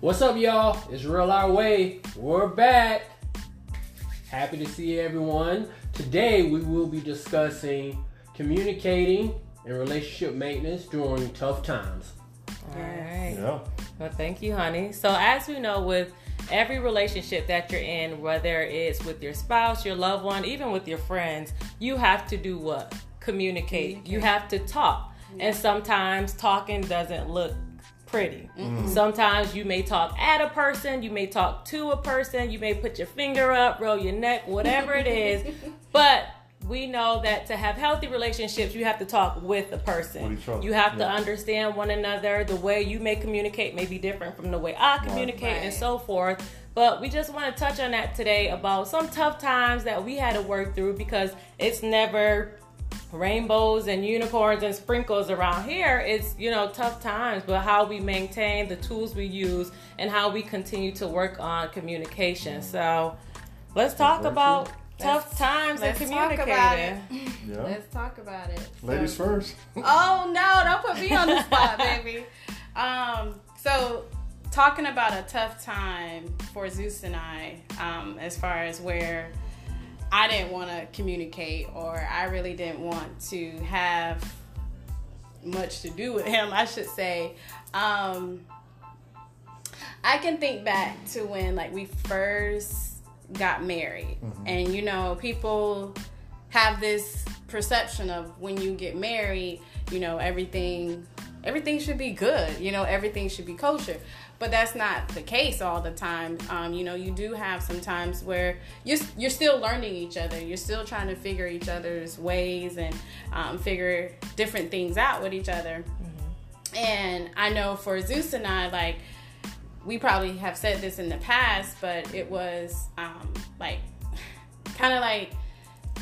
What's up, y'all? It's Real Our Way. We're back. Happy to see everyone. Today we will be discussing communicating and relationship maintenance during tough times. All right. Yeah. Well, thank you, honey. So, as we know, with every relationship that you're in, whether it's with your spouse, your loved one, even with your friends, you have to do what? Communicate. You have to talk. And sometimes talking doesn't look pretty. Mm-hmm. Sometimes you may talk at a person, you may talk to a person, you may put your finger up, roll your neck, whatever it is. But we know that to have healthy relationships, you have to talk with the person. With each other, You have to understand one another. The way you may communicate may be different from the way I communicate and so forth. But we just want to touch on that today about some tough times that we had to work through because it's never rainbows and unicorns and sprinkles around here. It's, you know, tough times, but how we maintain the tools we use and how we continue to work on communication. So let's talk about tough Let's- times and let's talk communicating. about it. Yeah. Let's talk about it. Ladies first. Oh no! Don't put me on the spot, baby. Um, so talking about a tough time for Zeus and I, um, as far as where I didn't want to communicate or I really didn't want to have much to do with him, I should say. Um, I can think back to when like we first got married, and you know people have this perception of when you get married, you know everything everything should be good, you know everything should be kosher. But that's not the case all the time. Um, you know, you do have some times where you're you're still learning each other. You're still trying to figure each other's ways and um, figure different things out with each other. And I know for Zeus and I, like we probably have said this in the past, but it was um, like kind of like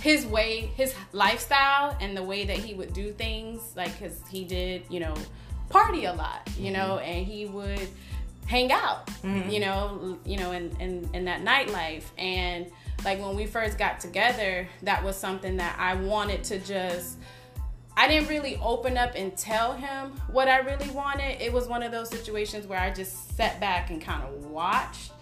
his way, his lifestyle, and the way that he would do things. Like, cause he did, you know, party a lot, you know, and he would hang out, mm-hmm. you know, you know, in, in in that nightlife. And like when we first got together, that was something that I wanted to just. I didn't really open up and tell him what I really wanted. It was one of those situations where I just sat back and kind of watched.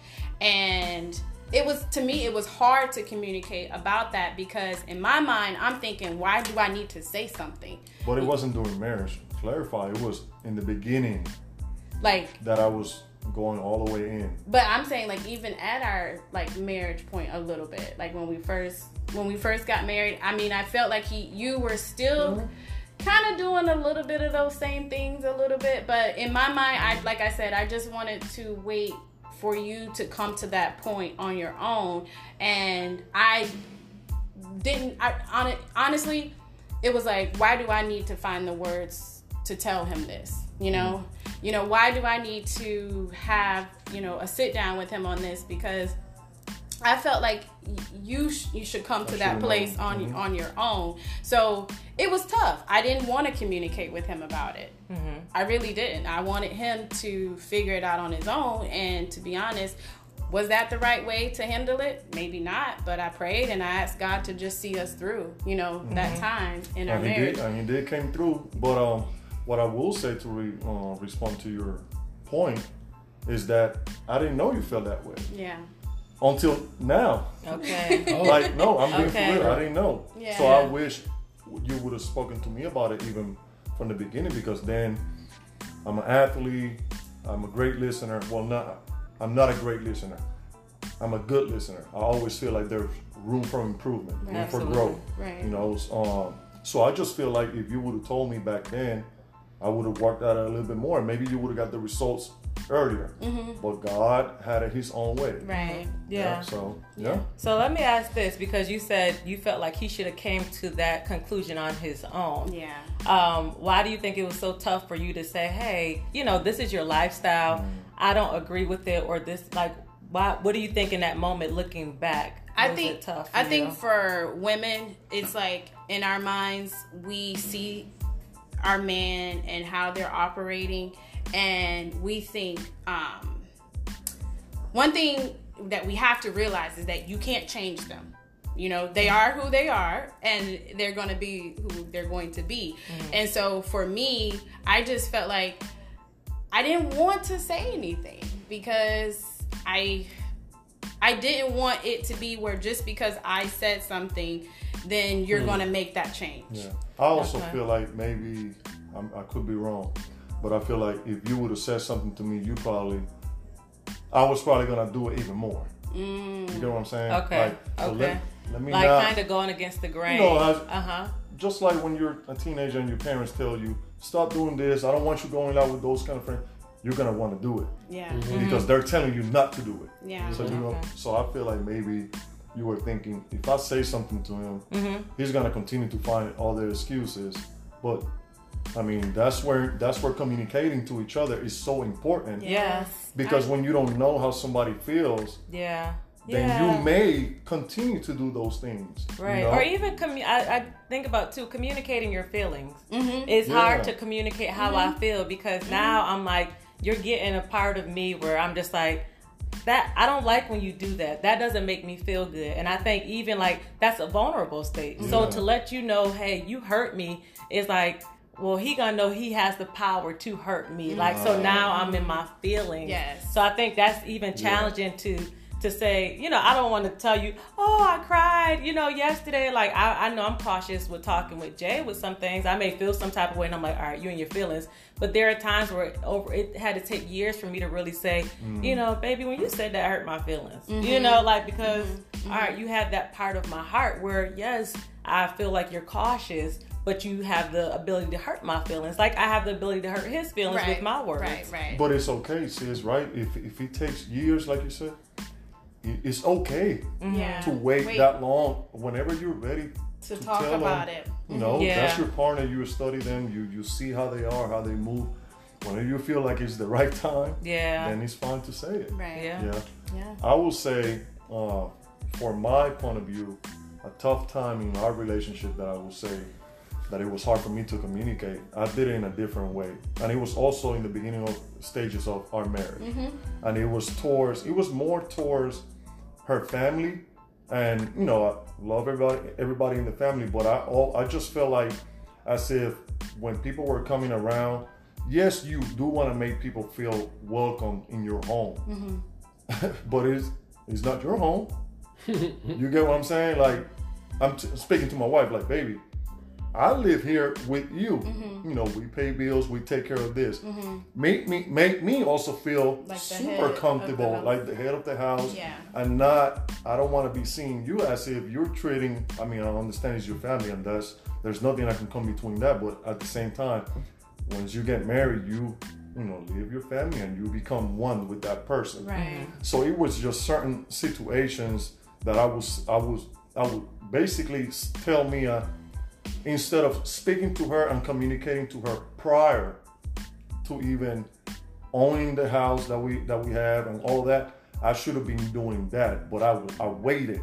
And it was, to me, it was hard to communicate about that because in my mind, I'm thinking, why do I need to say something? But it wasn't during marriage. Clarify, it was in the beginning Like, that I was going all the way in. but I'm saying like even at our like marriage point a little bit, like when we first when we first got married, I mean, I felt like he you were still kind of doing a little bit of those same things a little bit, but in my mind, I like I said, I just wanted to wait for you to come to that point on your own, and I didn't. I hon- honestly, it was like, why do I need to find the words to tell him this? You know, you know, why do I need to have you know a sit down with him on this? Because I felt like you sh- you should come to that place known. on Mhm. on your own. So it was tough. I didn't want to communicate with him about it. I really didn't. I wanted him to figure it out on his own. And to be honest, was that the right way to handle it? Maybe not. But I prayed and I asked God to just see us through. You know that time in our And he marriage. did, and he did came through. But um, what I will say to re, uh, respond to your point is that I didn't know you felt that way Yeah. until now. Okay. Oh. Like, no, I'm being Okay. for real. I didn't know. Yeah. So I wish you would have spoken to me about it even from the beginning because then I'm an athlete. I'm a great listener. Well, not. I'm not a great listener. I'm a good listener. I always feel like there's room for improvement, room Absolutely. for growth. Right. You know. Um, so I just feel like if you would have told me back then, I would have worked at it a little bit more. Maybe you would have got the results earlier. But God had it His own way. Mm-hmm. Right. Yeah. So yeah. So let me ask this because you said you felt like he should have came to that conclusion on his own. Yeah. Um, why do you think it was so tough for you to say, "Hey, you know, this is your lifestyle. I don't agree with it," or this like, why? What do you think in that moment, looking back? I Was think it tough. For I you? think for women, it's like in our minds we see our man and how they're operating, and we think um, one thing that we have to realize is that you can't change them. You know, they are who they are, and they're going to be who they're going to be. And so for me, I just felt like I didn't want to say anything because I I didn't want it to be where just because I said something, then you're gonna make that change. Yeah. I also Okay. feel like maybe I'm, I could be wrong, but I feel like if you would have said something to me, you probably, I was probably gonna do it even more. You get what I'm saying? Okay, Like, so okay. Let, let me Like not. kind of going against the grain. know, uh huh. just like when you're a teenager and your parents tell you, stop doing this. I don't want you going out with those kind of friends. You're gonna want to do it Yeah. because they're telling you not to do it. Yeah. So you know, Okay. so I feel like maybe you were thinking if I say something to him, Mm-hmm. he's gonna continue to find all the excuses. But I mean, that's where that's where communicating to each other is so important. Yes. Because when you don't know how somebody feels, Yeah. then yeah. you may continue to do those things. you Right. know? Or even commu- I, I think about too communicating your feelings. Mm-hmm. It's Yeah. hard to communicate how I feel because now I'm like you're getting a part of me where I'm just like that I don't like when you do that. That doesn't make me feel good. And I think even like that's a vulnerable state. So to let you know, hey, you hurt me is like well, he gonna know he has the power to hurt me. Like so now I'm in my feelings. Yes. So I think that's even challenging to to say, you know, I don't want to tell you, oh, I cried, you know, yesterday. Like I, I know I'm cautious with talking with Jay with some things. I may feel some type of way, and I'm like, all right, you and your feelings. But there are times where it, over it had to take years for me to really say, mm. you know, baby, when you said that, hurt my feelings. You mm-hmm. know, like because mm-hmm. Mm-hmm. all right, you have that part of my heart where yes, I feel like you're cautious. But you have the ability to hurt my feelings, like I have the ability to hurt his feelings Right. with my words. Right. Right. But it's okay, sis, right? If if it takes years, like you said, it- it's okay mm-hmm. yeah. to wait, that long. Whenever you're ready to talk tell about them, it. You mm-hmm. know, Yeah. that's your partner. You study them. You you see how they are, how they move. Whenever you feel like it's the right time, Yeah. then it's fine to say it. Right. Yeah. Yeah. Yeah. I will say, uh, for my point of view, a tough time in our relationship that I will say that it was hard for me to communicate. I did it in a different way, and it was also in the beginning of stages of our marriage, mm-hmm. and it was towards. It was more towards her family, and you know, I love everybody, everybody in the family, but I all I just felt like as if when people were coming around. Yes, you do want to make people feel welcome in your home, mm-hmm. but it's it's not your home. you get what I'm saying? Like I'm t- speaking to my wife, like, baby, I live here with you. Mm-hmm. You know, we pay bills, we take care of this. Make me make me also feel Like super of the comfortable, like the head of the house. Yeah. And not I don't want to be seeing you as if you're treating I mean, I understand it's your family and that's there's nothing that can come between that, but at the same time, once you get married, you you know, leave your family and you become one with that person. Right. So it was just certain situations that I was I was I would basically s- tell Mia instead of speaking to her and communicating to her prior to even owning the house that we that we have and all that, I should have been doing that. But I I waited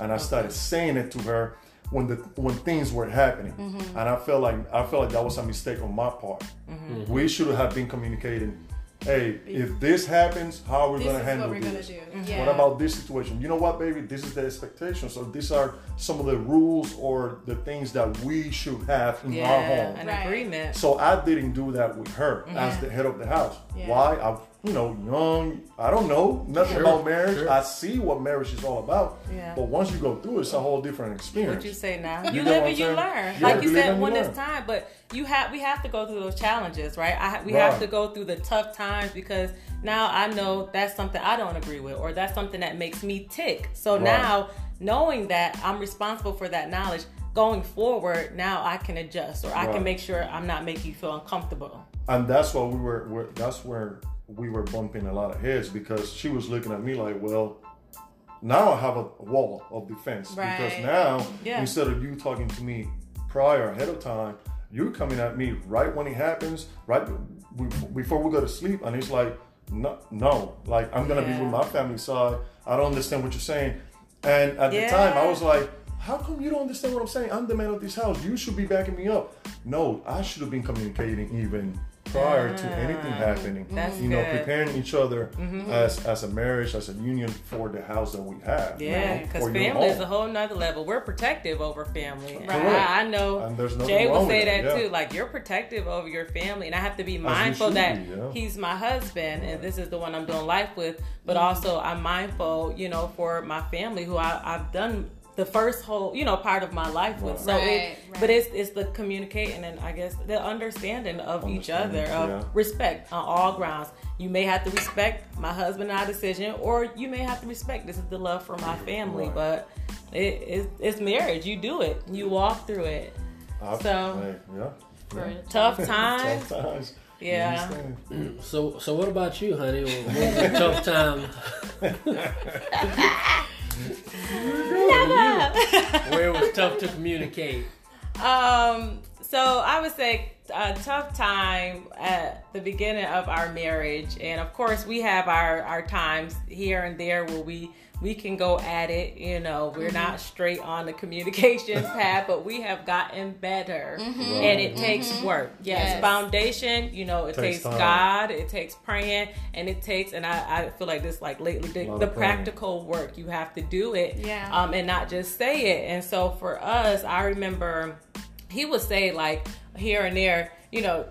and I started saying it to her when the when things were happening, Mm-hmm. and I felt like I felt like that was a mistake on my part. Mm-hmm. We should have been communicating. Hey, if this happens, how are we going to handle what we're gonna this? do. Mm-hmm. Yeah. What about this situation? You know what, baby? This is the expectation. So these are some of the rules or the things that we should have in our Yeah, home. an Right. agreement. So I didn't do that with her as the head of the house. Yeah. Why? I, you know, young. I don't know nothing Sure, about marriage. sure. I see what marriage is all about. Yeah. But once you go through, it, it's a whole different experience. What you say now? You You live and you learn. Yeah, like you you said, and you when it's time, but you have we have to go through those challenges, right? I, we Right. have to go through the tough times because now I know that's something I don't agree with, or that's something that makes me tick. So Right. now knowing that I'm responsible for that knowledge. Going forward, now I can adjust, or I Right. can make sure I'm not making you feel uncomfortable. and that's why we were, were that's where we were bumping a lot of heads because she was looking at me like well now i have a wall of defense because now Yeah. instead of you talking to me prior ahead of time you're coming at me right when it happens right before we go to sleep and it's like no no like i'm gonna Yeah. be with my family side i don't understand what you're saying and at the time i was like how come you don't understand what I'm saying? I'm the man of this house. You should be backing me up. No, I should have been communicating even prior to Ah, anything happening. that's you know, good. Mm-hmm. preparing each other as as a marriage, as a union for the house that we have. Yeah, because for your family is a whole nother level. We're protective over family. Correct. I, I know And there's Jay would say that that, yeah. too. Like you're protective over your family, and I have to be mindful that be, yeah. he's my husband, and this is the one I'm doing life with. But Mm-hmm. also, I'm mindful, you know, for my family who I, I've done the first whole, you know, part of my life with. So, Right, it, right. but it's it's the communicating and I guess the understanding of each other of yeah. respect on all grounds. You may have to respect my husband and our decision, or you may have to respect this is the love for my family. Right. But it, it's, it's marriage. You do it. You walk through it. I- So- hey, yeah. For a Tough times. Yeah. So, so what about you, honey? What was tough time? Where it was tough to communicate? Um, so I would say a tough time at the beginning of our marriage, and of course we have our our times here and there where we we can go at it. You know, we're mm-hmm. not straight on the communication path, but we have gotten better, mm-hmm. and it takes mm-hmm. work. Yes, Yes. foundation. You know, it Takes takes. God, it takes praying, and it takes. And I, I feel like this like lately the, the practical work. You have to do it Yeah. um, and not just say it. And so for us, I remember he would say like here and there, you know,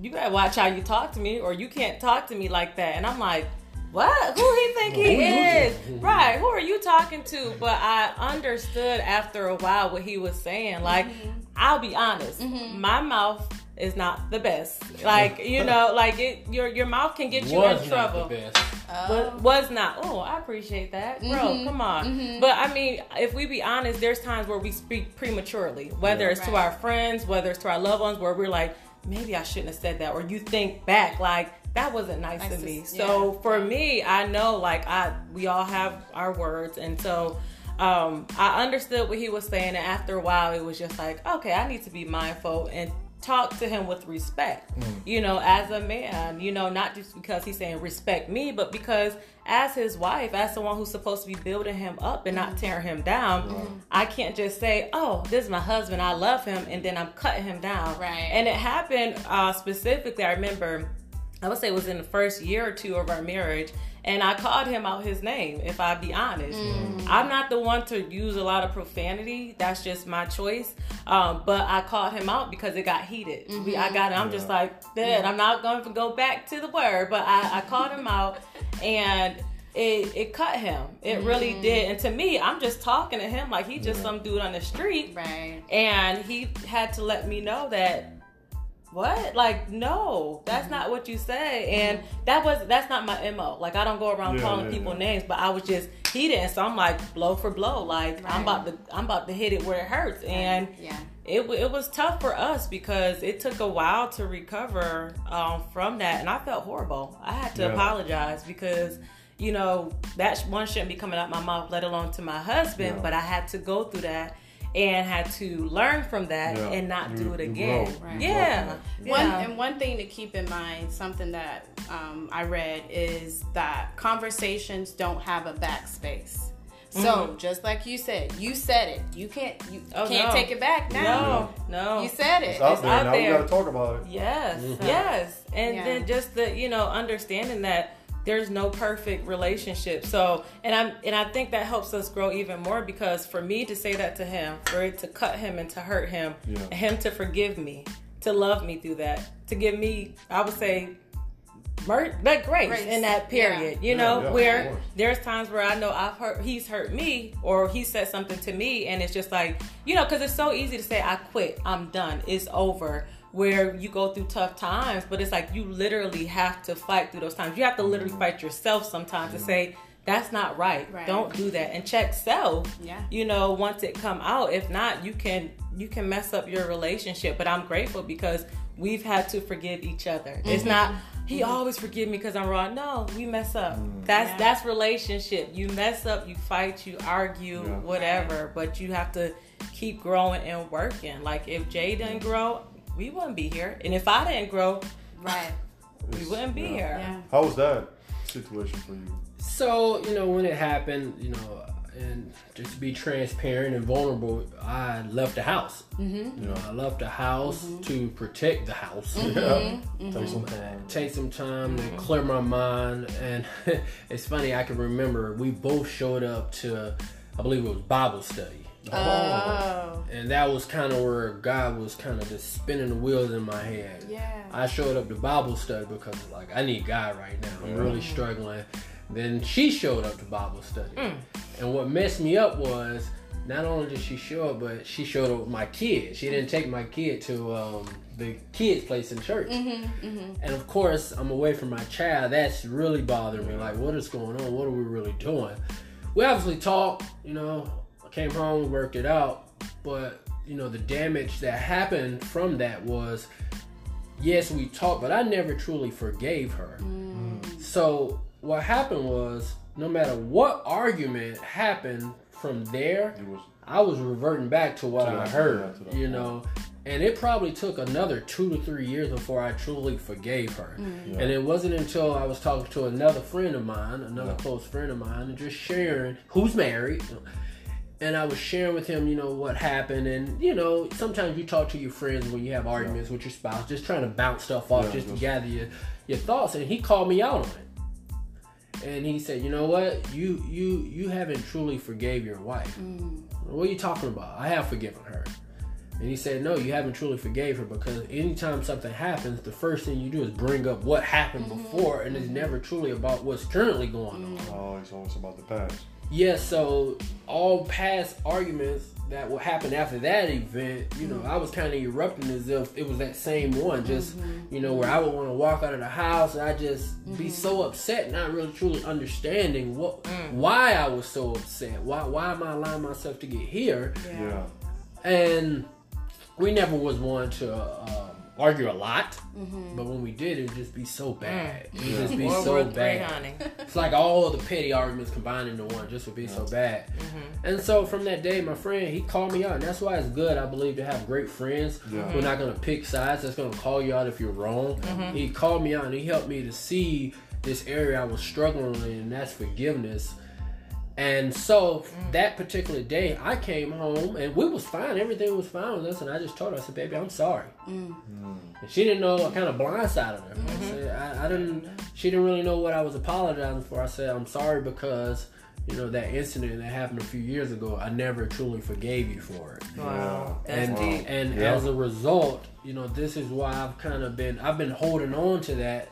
you gotta watch how you talk to me, or you can't talk to me like that. And I'm like, what? Who he think he is? Right? Who are you talking to? But I understood after a while what he was saying. Like, I'll be honest, my mouth is not the best. Like, you know, like it, your your mouth can get you was in not trouble the best. was, was not. Oh, I appreciate that, bro. Mm-hmm. Come on. But I mean, if we be honest, there's times where we speak prematurely, whether it's to our friends, whether it's to our loved ones, where we're like, maybe I shouldn't have said that, or you think back like that wasn't nice Nice of to- me. yeah. So for me, I know like I we all have our words, and so. Um, I understood what he was saying, and after a while, it was just like, okay, I need to be mindful and talk to him with respect. Mm. You know, as a man, you know, not just because he's saying respect me, but because as his wife, as someone who's supposed to be building him up and not mm. tearing him down, mm-hmm. I can't just say, "Oh, this is my husband, I love him," and then I'm cutting him down. Right. And it happened uh, specifically. I remember, I would say it was in the first year or two of our marriage. And I called him out his name, if I be honest. Mm. I'm not the one to use a lot of profanity. That's just my choice. Um, but I called him out because it got heated. We, I mm-hmm. got. I'm just like, Dad, I'm not going to go back to the word, but I, I called him out, and it it cut him. It really mm. did. And to me, I'm just talking to him like he just some dude on the street, Right. and he had to let me know that what? Like no that's not what you say and that was that's not my mo like i don't go around Yeah, calling yeah, people yeah. names but i was just heated. So i'm like blow for blow. Like i'm about to i'm about to hit it where it hurts. And Yeah. it, it was tough for us because it took a while to recover um, from that. And i felt horrible. I had to apologize because you know that one shouldn't be coming out my mouth let alone to my husband but i had to go through that and had to learn from that Yeah. and not You- do it again. Right. You yeah, One and one thing to keep in mind, something that um, I read is that conversations don't have a backspace. So just like you said, you said it. You can't you Mm-hmm. Oh, can't no. take it back now. no no You said it. It's out It's there. out now there. we got to talk about it. Yes, Mhm. yes. And Yeah. then just the, you know, understanding that there's no perfect relationship. So, and I'm and I think that helps us grow even more because for me to say that to him, for it to cut him and to hurt him, Yeah. and him to forgive me, to love me through that, to give me, I would say, mer- that grace, Grace. in that period. You know, yeah, of where there's times where I know I've hurt, he's hurt me, or he said something to me, and it's just like, you know, because it's so easy to say, I quit, I'm done, it's over. Where you go through tough times, but it's like you literally have to fight through those times. You have to literally fight yourself sometimes to say, that's not right. Right. Don't do that. And check self. Yeah. You know, once it come out. If not, you can you can mess up your relationship. But I'm grateful because we've had to forgive each other. Mm-hmm. It's not he always forgive me because I'm wrong. No, we mess up. That's Yeah. that's relationship. You mess up, you fight, you argue, Yeah. whatever. But you have to keep growing and working. Like if Jay didn't grow, we wouldn't be here. And if I didn't grow, Right. we wouldn't be yeah. here. Yeah. How was that situation for you? So you know when it happened, you know and just to be transparent and vulnerable, I left the house. Mm-hmm. You know, I left the house to protect the house. Yeah. Mm-hmm. Take some time. Take some time to clear my mind, and it's funny. I can remember we both showed up to, I believe it was Bible study. Oh, And that was kind of where God was kind of just spinning the wheels in my head. yeah. I showed up to Bible study because like I need God right now. I'm really mm. struggling. Then she showed up to Bible study. Mm. And what messed me up was not only did she show up, but she showed up with my kid. She didn't take my kid to um, the kids' place in church. Mm-hmm, mm-hmm. And of course, I'm away from my child. That's really bothering me. Like, what is going on? What are we really doing? We obviously talked, you know, came home, worked it out, but you know, the damage that happened from that was yes, we talked, but I never truly forgave her. Mm. So what happened was, no matter what argument happened from there, It was I was reverting back to what To I that- heard, yeah, that you know. And it probably took another two to three years before I truly forgave her. Mm. Yeah. And it wasn't until I was talking to another friend of mine, another Yeah. close friend of mine, and just sharing who's married. And I was sharing with him, you know, what happened. And, you know, sometimes you talk to your friends when you have arguments with your spouse, just trying to bounce stuff off Yeah, just to just- gather your, your thoughts. And he called me out on it. And he said, you know what? You you you haven't truly forgave your wife. Mm. What are you talking about? I have forgiven her. And he said, No, you haven't truly forgave her because anytime something happens, the first thing you do is bring up what happened mm-hmm. before, and it's mm-hmm. never truly about what's currently going on. Mm. oh, it's always about the past. Yes, so all past arguments that will happen after that event, you know, I was kind of erupting as if it was that same one, just, mm-hmm. you know, where I would want to walk out of the house and I just be mm-hmm. so upset, not really truly understanding what, mm. why I was so upset. Why, why am I allowing myself to get here? Yeah. and we never was one to um, argue a lot, mm-hmm. but when we did, it would just be so bad. It would just be World so War bad. honey. It's like all the petty arguments combined into one just would be so bad. And so from that day, my friend, he called me out, and that's why it's good, I believe, to have great friends Yeah. who are not going to pick sides. That's going to call you out if you're wrong. He called me out, and he helped me to see this area I was struggling in, and that's forgiveness. And so that particular day, I came home and we was fine. Everything was fine with us. And I just told her, I said, "Baby, I'm sorry." Mm. And she didn't know. I kind of blindsided her. I mm-hmm. said, I, "I didn't." She didn't really know what I was apologizing for. I said, "I'm sorry because." You know that incident that happened a few years ago. I never truly forgave you for it, Wow, that's and deep. and Yeah. as a result, you know this is why I've kind of been I've been holding on to that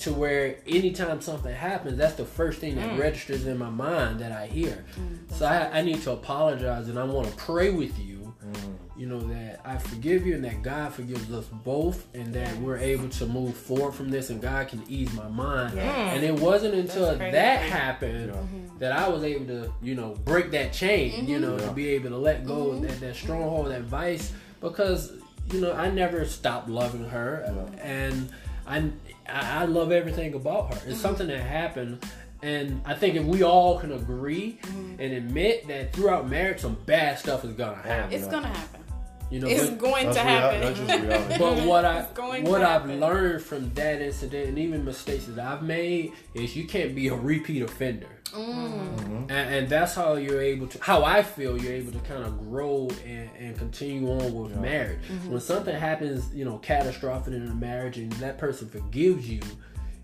to where anytime something happens, that's the first thing that mm. registers in my mind that I hear. Mm. so I, I need to apologize and I want to pray with you, mm. you know, that I forgive you and that God forgives us both and that we're able to move forward from this and God can ease my mind. And it wasn't until that happened Yeah. Mm-hmm. that I was able to, you know, break that chain, you mm-hmm. know, Yeah. to be able to let go of mm-hmm. that, that stronghold, that vice, because, you know, I never stopped loving her. Yeah. And I, I I love everything about her. It's mm-hmm. something that happened. And I think if we all can agree mm-hmm. and admit that throughout marriage, some bad stuff is gonna happen. It's gonna happen. You know, It's but- going to rea- happen. that's just reality. but what I going what I've happen. learned from that incident and even mistakes that I've made is you can't be a repeat offender. Mm. Mm-hmm. And, and that's how you're able to how I feel you're able to kind of grow and, and continue on with Yeah. marriage. Mm-hmm. When something happens, you know, catastrophic in a marriage and that person forgives you,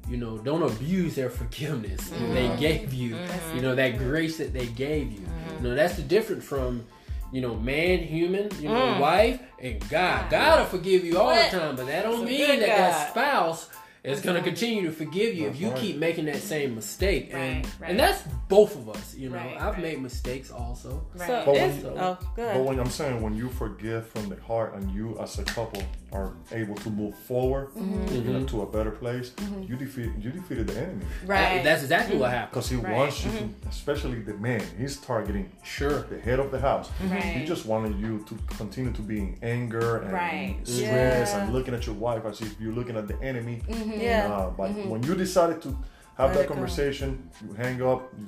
you know, don't abuse their forgiveness that they mm. gave you. Mm-hmm. You know, that grace that they gave you. You know, that's the difference from you know, man, human, you know, mm. wife, and God. God will forgive you all What? the time, but that don't It's mean good that that spouse is going to continue to forgive you if you right. keep making that same mistake. and Right, right. and that's both of us, you know. Right, I've right. made mistakes also. Right. So But when you- oh, But when I'm saying when you forgive from the heart and you as a couple are able to move forward mm-hmm. you know, mm-hmm. to a better place, mm-hmm. you defeat you defeated the enemy right. That's exactly what happened. because he Right. wants you to, especially the man. He's targeting Sure. the head of the house. Right. He just wanted you to continue to be in anger and Right. stress Yeah. and looking at your wife as if you're looking at the enemy. Yeah. Uh, but when you decided to have Let that it go. conversation, you hang up, you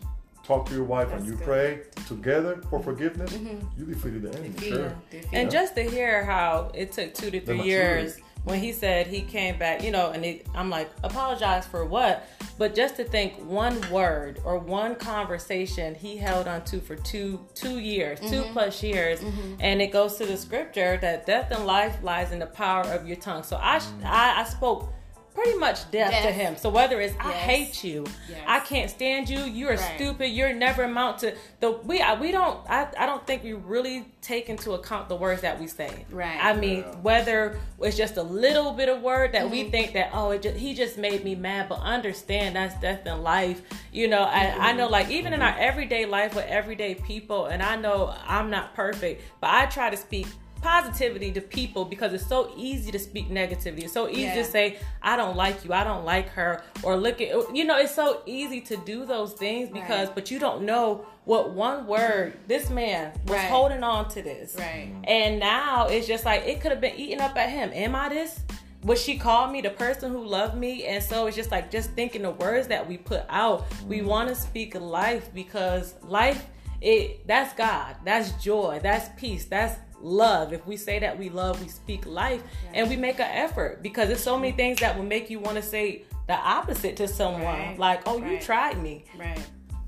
talk to your wife, and you good. pray together for mm-hmm. forgiveness, mm-hmm. you defeated the enemy. Defeat, Sure. defeat. And just to hear how it took two to three years when he said he came back, you know, and it, I'm like, apologize for what? But just to think one word or one conversation he held on to for two two years, two mm-hmm. plus years, and it goes to the scripture that death and life lies in the power of your tongue. So I mm. I, I spoke pretty much death to him. So whether it's I hate you, Yes. I can't stand you, you're Right. stupid, you're never amount to the we I, we don't I, I don't think we really take into account the words that we say. Right. I mean, Yeah. whether it's just a little bit of word that Mm-hmm. we think that oh it just, he just made me mad, but understand that's death in life. You know, I, I know like even in our everyday life with everyday people, and I know I'm not perfect, but I try to speak positivity to people because it's so easy to speak negativity. It's so easy Yeah. to say I don't like you, I don't like her, or look at you know it's so easy to do those things because Right. but you don't know what one word this man was Right. holding on to this. Right. And now it's just like it could have been eating up at him. Am I this? Would she called me the person who loved me? And so it's just like just thinking the words that we put out. We want to speak life because life it that's God. That's joy. That's peace. That's love. If we say that we love, we speak life and we make an effort because there's so many things that will make you want to say the opposite to someone. Right. Like, oh, you tried me. Right.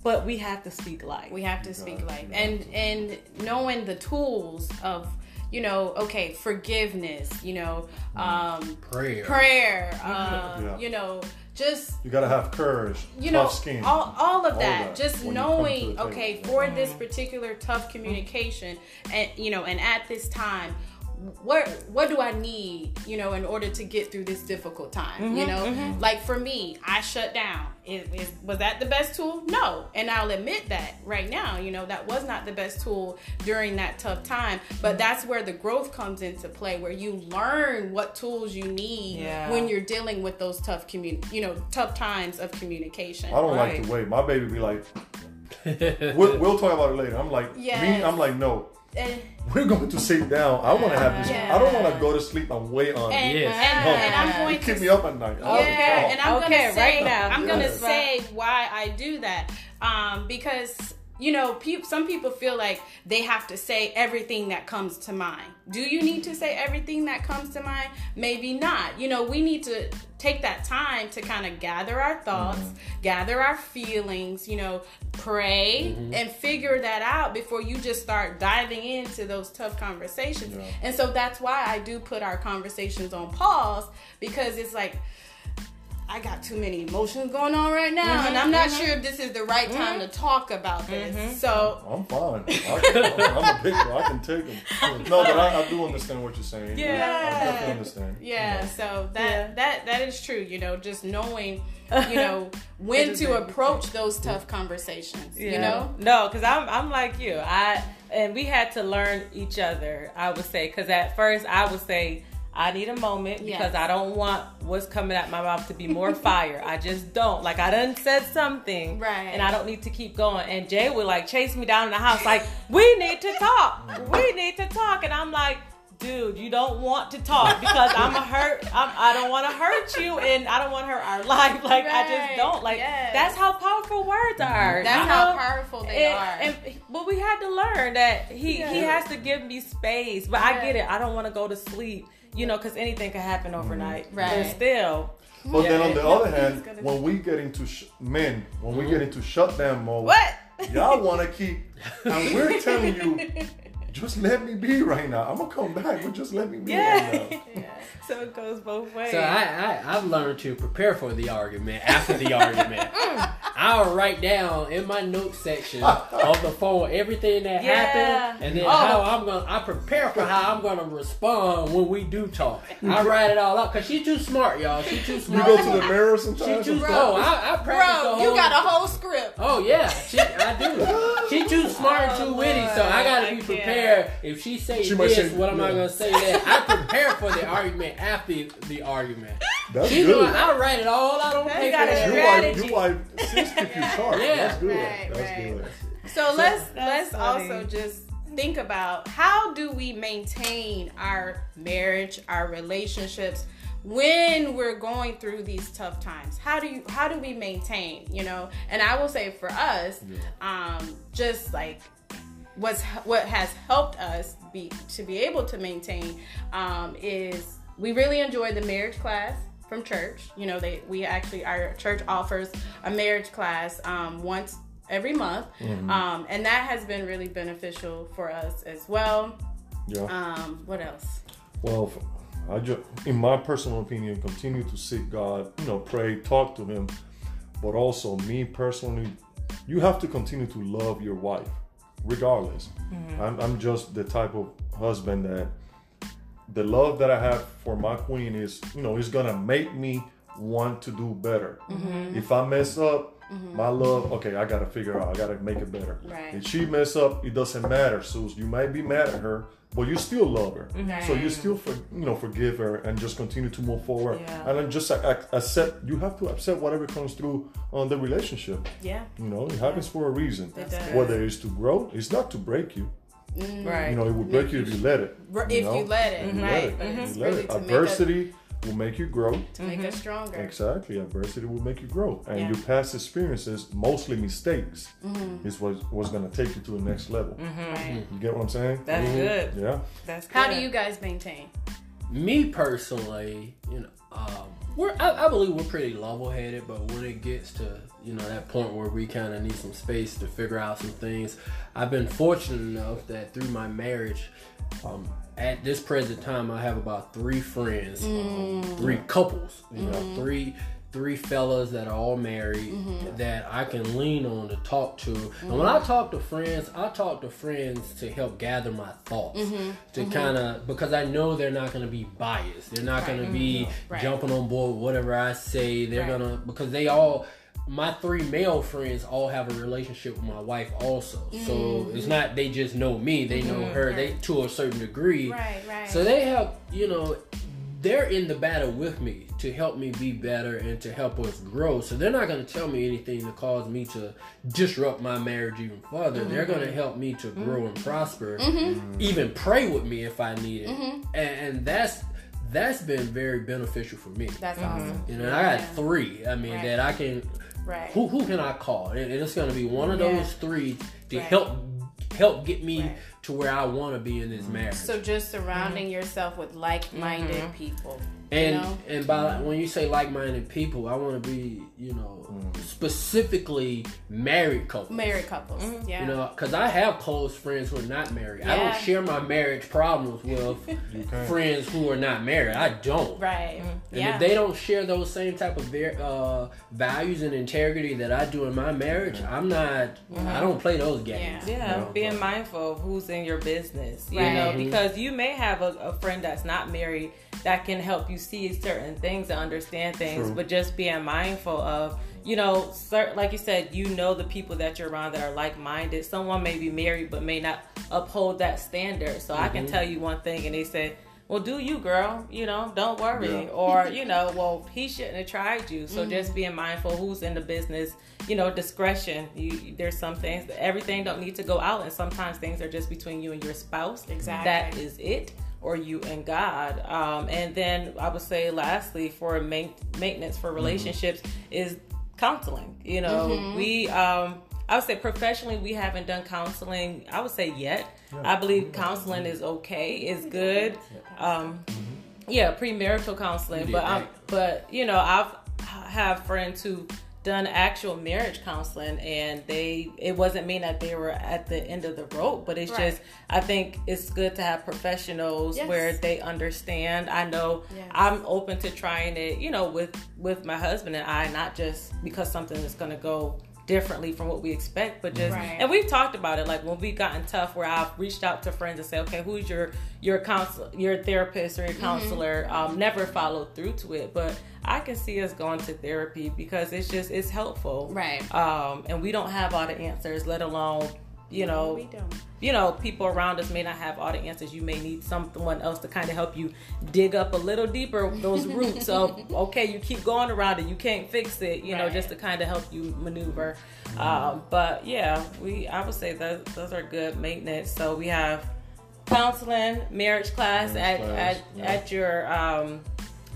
But we have to speak life. We have to speak God, life, you and and knowing the tools of you know okay forgiveness, you know, um, Prayer. prayer, uh, Yeah. you know, just You gotta have courage, you tough know skin. all, all of All that that just when you come to knowing okay for this particular tough communication and you know and at this time what what do I need, you know, in order to get through this difficult time? you mm-hmm, know, mm-hmm. like for me, I shut down. Is, is was that the best tool? No, and I'll admit that right now. You know, that was not the best tool during that tough time. But that's where the growth comes into play, where you learn what tools you need Yeah. when you're dealing with those tough commun, you know, tough times of communication. I don't like the way. My baby be like, we'll, we'll talk about it later. I'm like, me, I'm like, no. And, We're going to sit down. I want to have this. I don't want to go to sleep I'm way on and. Yes. and, No. and I'm going to keep me up at night. I don't Yeah, know. and I'm Okay, gonna say right now. I'm gonna say why I do that. Um, because you know, pe- some people feel like they have to say everything that comes to mind. Do you need to say everything that comes to mind? Maybe not. You know, we need to take that time to kind of gather our thoughts, mm-hmm. gather our feelings, you know, pray mm-hmm. and figure that out before you just start diving into those tough conversations. Yeah. And so that's why I do put our conversations on pause because it's like I got too many emotions going on right now, and mm-hmm, I'm not mm-hmm. sure if this is the right time to mm-hmm. talk about this. So, I'm fine. I can, I'm, I'm a big boy. I can take them. No, but I, I do understand what you're saying. Yeah. I definitely understand. yeah, so that Yeah. that that is true. You know, just knowing, you know, when to approach those tough conversations. You know, no because i'm i'm like you i and we had to learn each other i would say because at first i would say I need a moment because Yes. I don't want what's coming out my mouth to be more fire. I just don't. Like I done said something, Right. And I don't need to keep going. And Jay would like chase me down in the house, like we need to talk. We need to talk. And I'm like, dude, you don't want to talk because I'm a hurt. I'm, I don't want to hurt you, and I don't want to hurt our life. Like I just don't. Like Yes. that's how powerful words mm-hmm. are. that's you how powerful they and, are. And, but we had to learn that he he has to give me space. But I get it. I don't want to go to sleep. You know, because anything can happen mm-hmm. overnight. Right. But still, But then on the other hand, when we get into sh- men, when we mm-hmm. get into shutdown mode, what? y'all want to keep, and we're telling you, just let me be right now. I'm gonna come back, but just let me be right now. Yeah. now. so it goes both ways. So I, I I've learned to prepare for the argument after the argument. Mm. I'll write down in my notes section of the phone everything that Yeah. happened, and then Oh. how I'm gonna I prepare for how I'm gonna respond when we do talk. I write it all out because she's too smart, y'all. She's too smart. You go to the mirror She sometimes. too and smart. stuff? Oh, I, I practice the Bro, whole. you got a whole script. Oh yeah, she, I do. She too smart and too witty, so I gotta oh, I be can't. Prepared. If she say She this, say- what am I gonna say then? I prepare for the argument after the argument. That's She good. know I write it all out on That's paper. gotta You like strategy. you like six keep you sharp. Yeah. That's good. Right, That's right. good. So let's let's funny. also just think about how do we maintain our marriage, our relationships when we're going through these tough times. How do you how do we maintain, you know? And I will say for us, um just like what's what has helped us be to be able to maintain um, is we really enjoy the marriage class from church. You know, they we actually our church offers a marriage class um, once every month, um, and that has been really beneficial for us as well. Yeah. Um, what else? Well, I just, in my personal opinion, continue to seek God. You know, pray, talk to Him, but also me personally, you have to continue to love your wife, regardless. Mm-hmm. I'm, I'm just the type of husband that the love that I have for my queen is, you know, is gonna make me want to do better. Mm-hmm. If I mess up, Mm-hmm. my love, okay, I gotta figure out, I gotta make it better. Right. If she mess up, it doesn't matter. So you might be mad at her, but you still love her. So you still, for, you know, forgive her and just continue to move forward. Yeah. And then just accept. You have to accept whatever comes through on the relationship. Yeah. You know, it happens for a reason. It does. Whether it's to grow, it's not to break you. Right. You know, it would mm. break you if you let it. If know? you let it, you right? Mm-hmm. let it. But If it's you let really it. to make us Adversity will make you grow. to make us stronger. Exactly. Adversity will make you grow. And Yeah. your past experiences, mostly mistakes, Mm-hmm. is what what's gonna take you to the next level. Right. You get what I'm saying? That's good. Yeah. That's good. How do you guys maintain? Me personally, you know, um, we're I, I believe we're pretty level-headed, but when it gets to you know that point where we kind of need some space to figure out some things, I've been fortunate enough that through my marriage, um, at this present time, I have about three friends, um, mm. three couples, you know, mm-hmm. three three fellas that are all married mm-hmm. that I can lean on to talk to. And when I mm-hmm. talk to friends, I talk to friends to help gather my thoughts, to kind of because I know they're not going to be biased. They're not going to be Right. jumping on board with whatever I say. They're Right. gonna because they all. My three male friends all have a relationship with my wife also, so mm-hmm. it's not they just know me; they know mm-hmm. her. They to a certain degree, Right, right. so they help, you know, they're in the battle with me to help me be better and to help us grow. So they're not going to tell me anything to cause me to disrupt my marriage even further. They're going to mm-hmm. help me to grow and prosper, even pray with me if I need it. And, and that's that's been very beneficial for me. That's awesome. You know, I got three. I mean, Right. that I can. Right. Who who can I call? And, and it's going to be one of Yeah. those three to Right. help help get me Right. to where I want to be in this marriage. So just surrounding yourself with like-minded Mm-hmm. people. And you know? and by when you say like-minded people, I want to be you know specifically married couples. married couples. Yeah. You know, because I have close friends who are not married. I don't share my marriage problems with friends who are not married. I don't. right. And Yeah. if they don't share those same type of ver- uh, values and integrity that I do in my marriage, I'm not. I don't play those games. Yeah. Yeah, No, being but- mindful of who's in your business, you Right. know, Mhm. because you may have a, a friend that's not married that can help you see certain things and understand things, True. but just being mindful of, you know, cert, like you said, you know the people that you're around that are like minded. Someone may be married but may not uphold that standard. So I can mm-hmm. tell you one thing, and they say. Well, do you, girl? You know, don't worry. Yeah. Or, you know, well, he shouldn't have tried you. So mm-hmm. just being mindful who's in the business, you know, discretion. You, there's some things, everything don't need to go out, and sometimes things are just between you and your spouse. Exactly. That is it, or you and God. Um, and then I would say, lastly, for main, maintenance for relationships is counseling. You know, we, um, I would say professionally, we haven't done counseling. I would say yet. I believe counseling is okay, is good. Um, yeah, premarital counseling, but I'm, but you know, I've have friends who done actual marriage counseling and they it wasn't mean that they were at the end of the rope but it's Right. just i think it's good to have professionals Yes. where they understand i know Yes. i'm open to trying it you know with with my husband and i not just because something is going to go differently from what we expect but just Right. and we've talked about it like when we've gotten tough where i've reached out to friends and say okay who's your your counsel your therapist or your Mm-hmm. counselor um, never followed through to it but i can see us going to therapy because it's just it's helpful Right. um, and we don't have all the answers let alone you know we don't. you know people around us may not have all the answers you may need someone else to kind of help you dig up a little deeper those roots of okay you keep going around it you can't fix it you know just to kind of help you maneuver um, but yeah we i would say that those are good maintenance so we have counseling marriage class Marriage at class, at, yeah. at your um,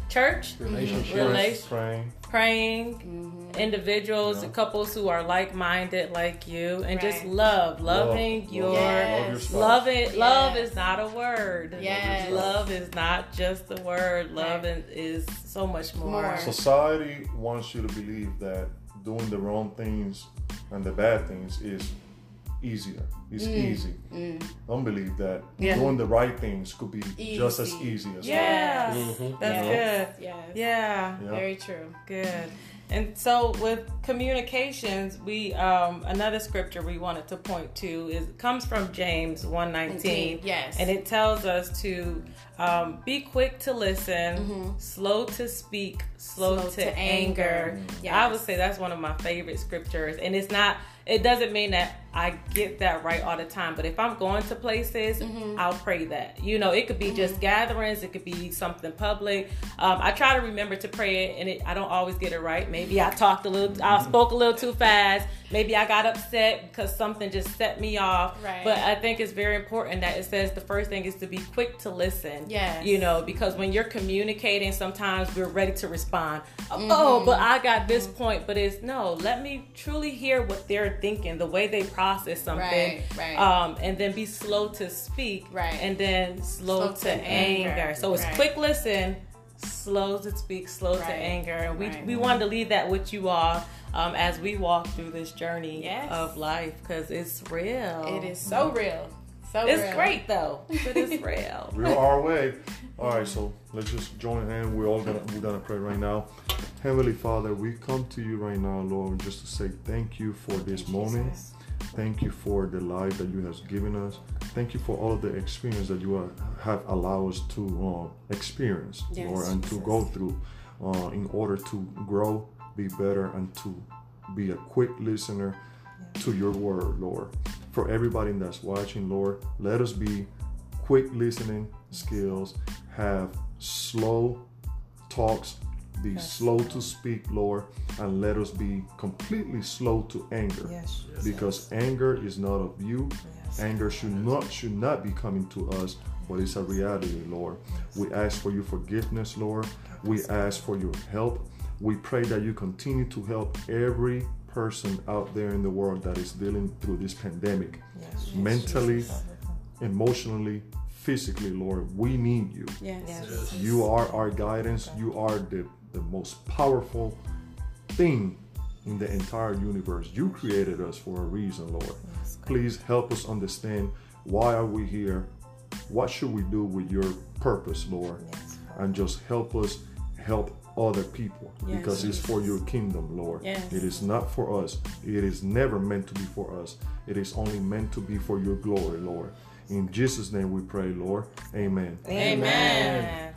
church Relationship. Relation- Praying. praying, Mm-hmm. Individuals, Yeah. couples who are like minded like you, and just love, loving Love, your. love, Yes. love your. Love it. Love Yes. is not a word. Yes. Love is not just a word. Love Right. is so much more. More. Society wants you to believe that doing the wrong things and the bad things is easier. It's easy. Don't believe that Mm. Yeah. doing the right things could be just as Easy. easy as Yeah, Mhm. that's Yes. good. Yes. Yeah, Yeah. Very true. good. And so with communications, we um, another scripture we wanted to point to is comes from James one nineteen. Yes. and it tells us to um, be quick to listen, Mm-hmm. slow to speak, slow, to, anger. Yes. I would say that's one of my favorite scriptures, and it's not. It doesn't mean that I get that right all the time, but if I'm going to places, Mm-hmm. I'll pray that. You know, it could be just gatherings, it could be something public. Um, I try to remember to pray it, and it, I don't always get it right. Maybe I talked a little, I spoke a little too fast. Maybe I got upset because something just set me off. Right. But I think it's very important that it says the first thing is to be quick to listen. Yeah. You know, because when you're communicating, sometimes we're ready to respond. Mm-hmm. Oh, but I got this point. But it's no, let me truly hear what they're thinking, the way they process something. Right, right. Um, and then be slow to speak. Right. And then slow, Slow to, to anger. anger. So it's Right. quick listen, slow to speak, slow to anger. And we, Right. we wanted to leave that with you all. Um, as we walk through this journey Yes. of life, because it's real. It is so real. So It's real. great though, but it's real. Real our way. All right, so let's just join hand. We're all gonna we're gonna pray right now. Heavenly Father, we come to you right now, Lord, just to say thank you for this moment. Thank you for the life that you have given us. Thank you for all of the experience that you are, have allowed us to uh, experience, Yes, Lord, and to go through uh, in order to grow, be better, and to be a quick listener to your word, Lord. For everybody that's watching, Lord, let us be quick listening skills, have slow talks, be slow to speak, Lord, and let us be completely slow to anger. Yes. Because anger is not of you. Yes. Anger should not should not be coming to us, but it's a reality, Lord. We ask for your forgiveness, Lord. We ask for your help. We pray that you continue to help every person out there in the world that is dealing through this pandemic. Yes. Mentally, emotionally, physically, Lord, we need you. Yes. Yes. You are our guidance. You are the, the most powerful thing in the entire universe. You created us for a reason, Lord. Please help us understand why are we here? What should we do with your purpose, Lord? Yes. And just help us help other people Yes, because it's for your kingdom, Lord. Yes. It is not for us. It is never meant to be for us. It is only meant to be for your glory, Lord. In Jesus' name we pray, Lord. Amen. Amen.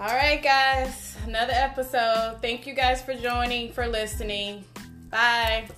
All right, guys. Another episode. Thank you guys for joining, for listening. Bye.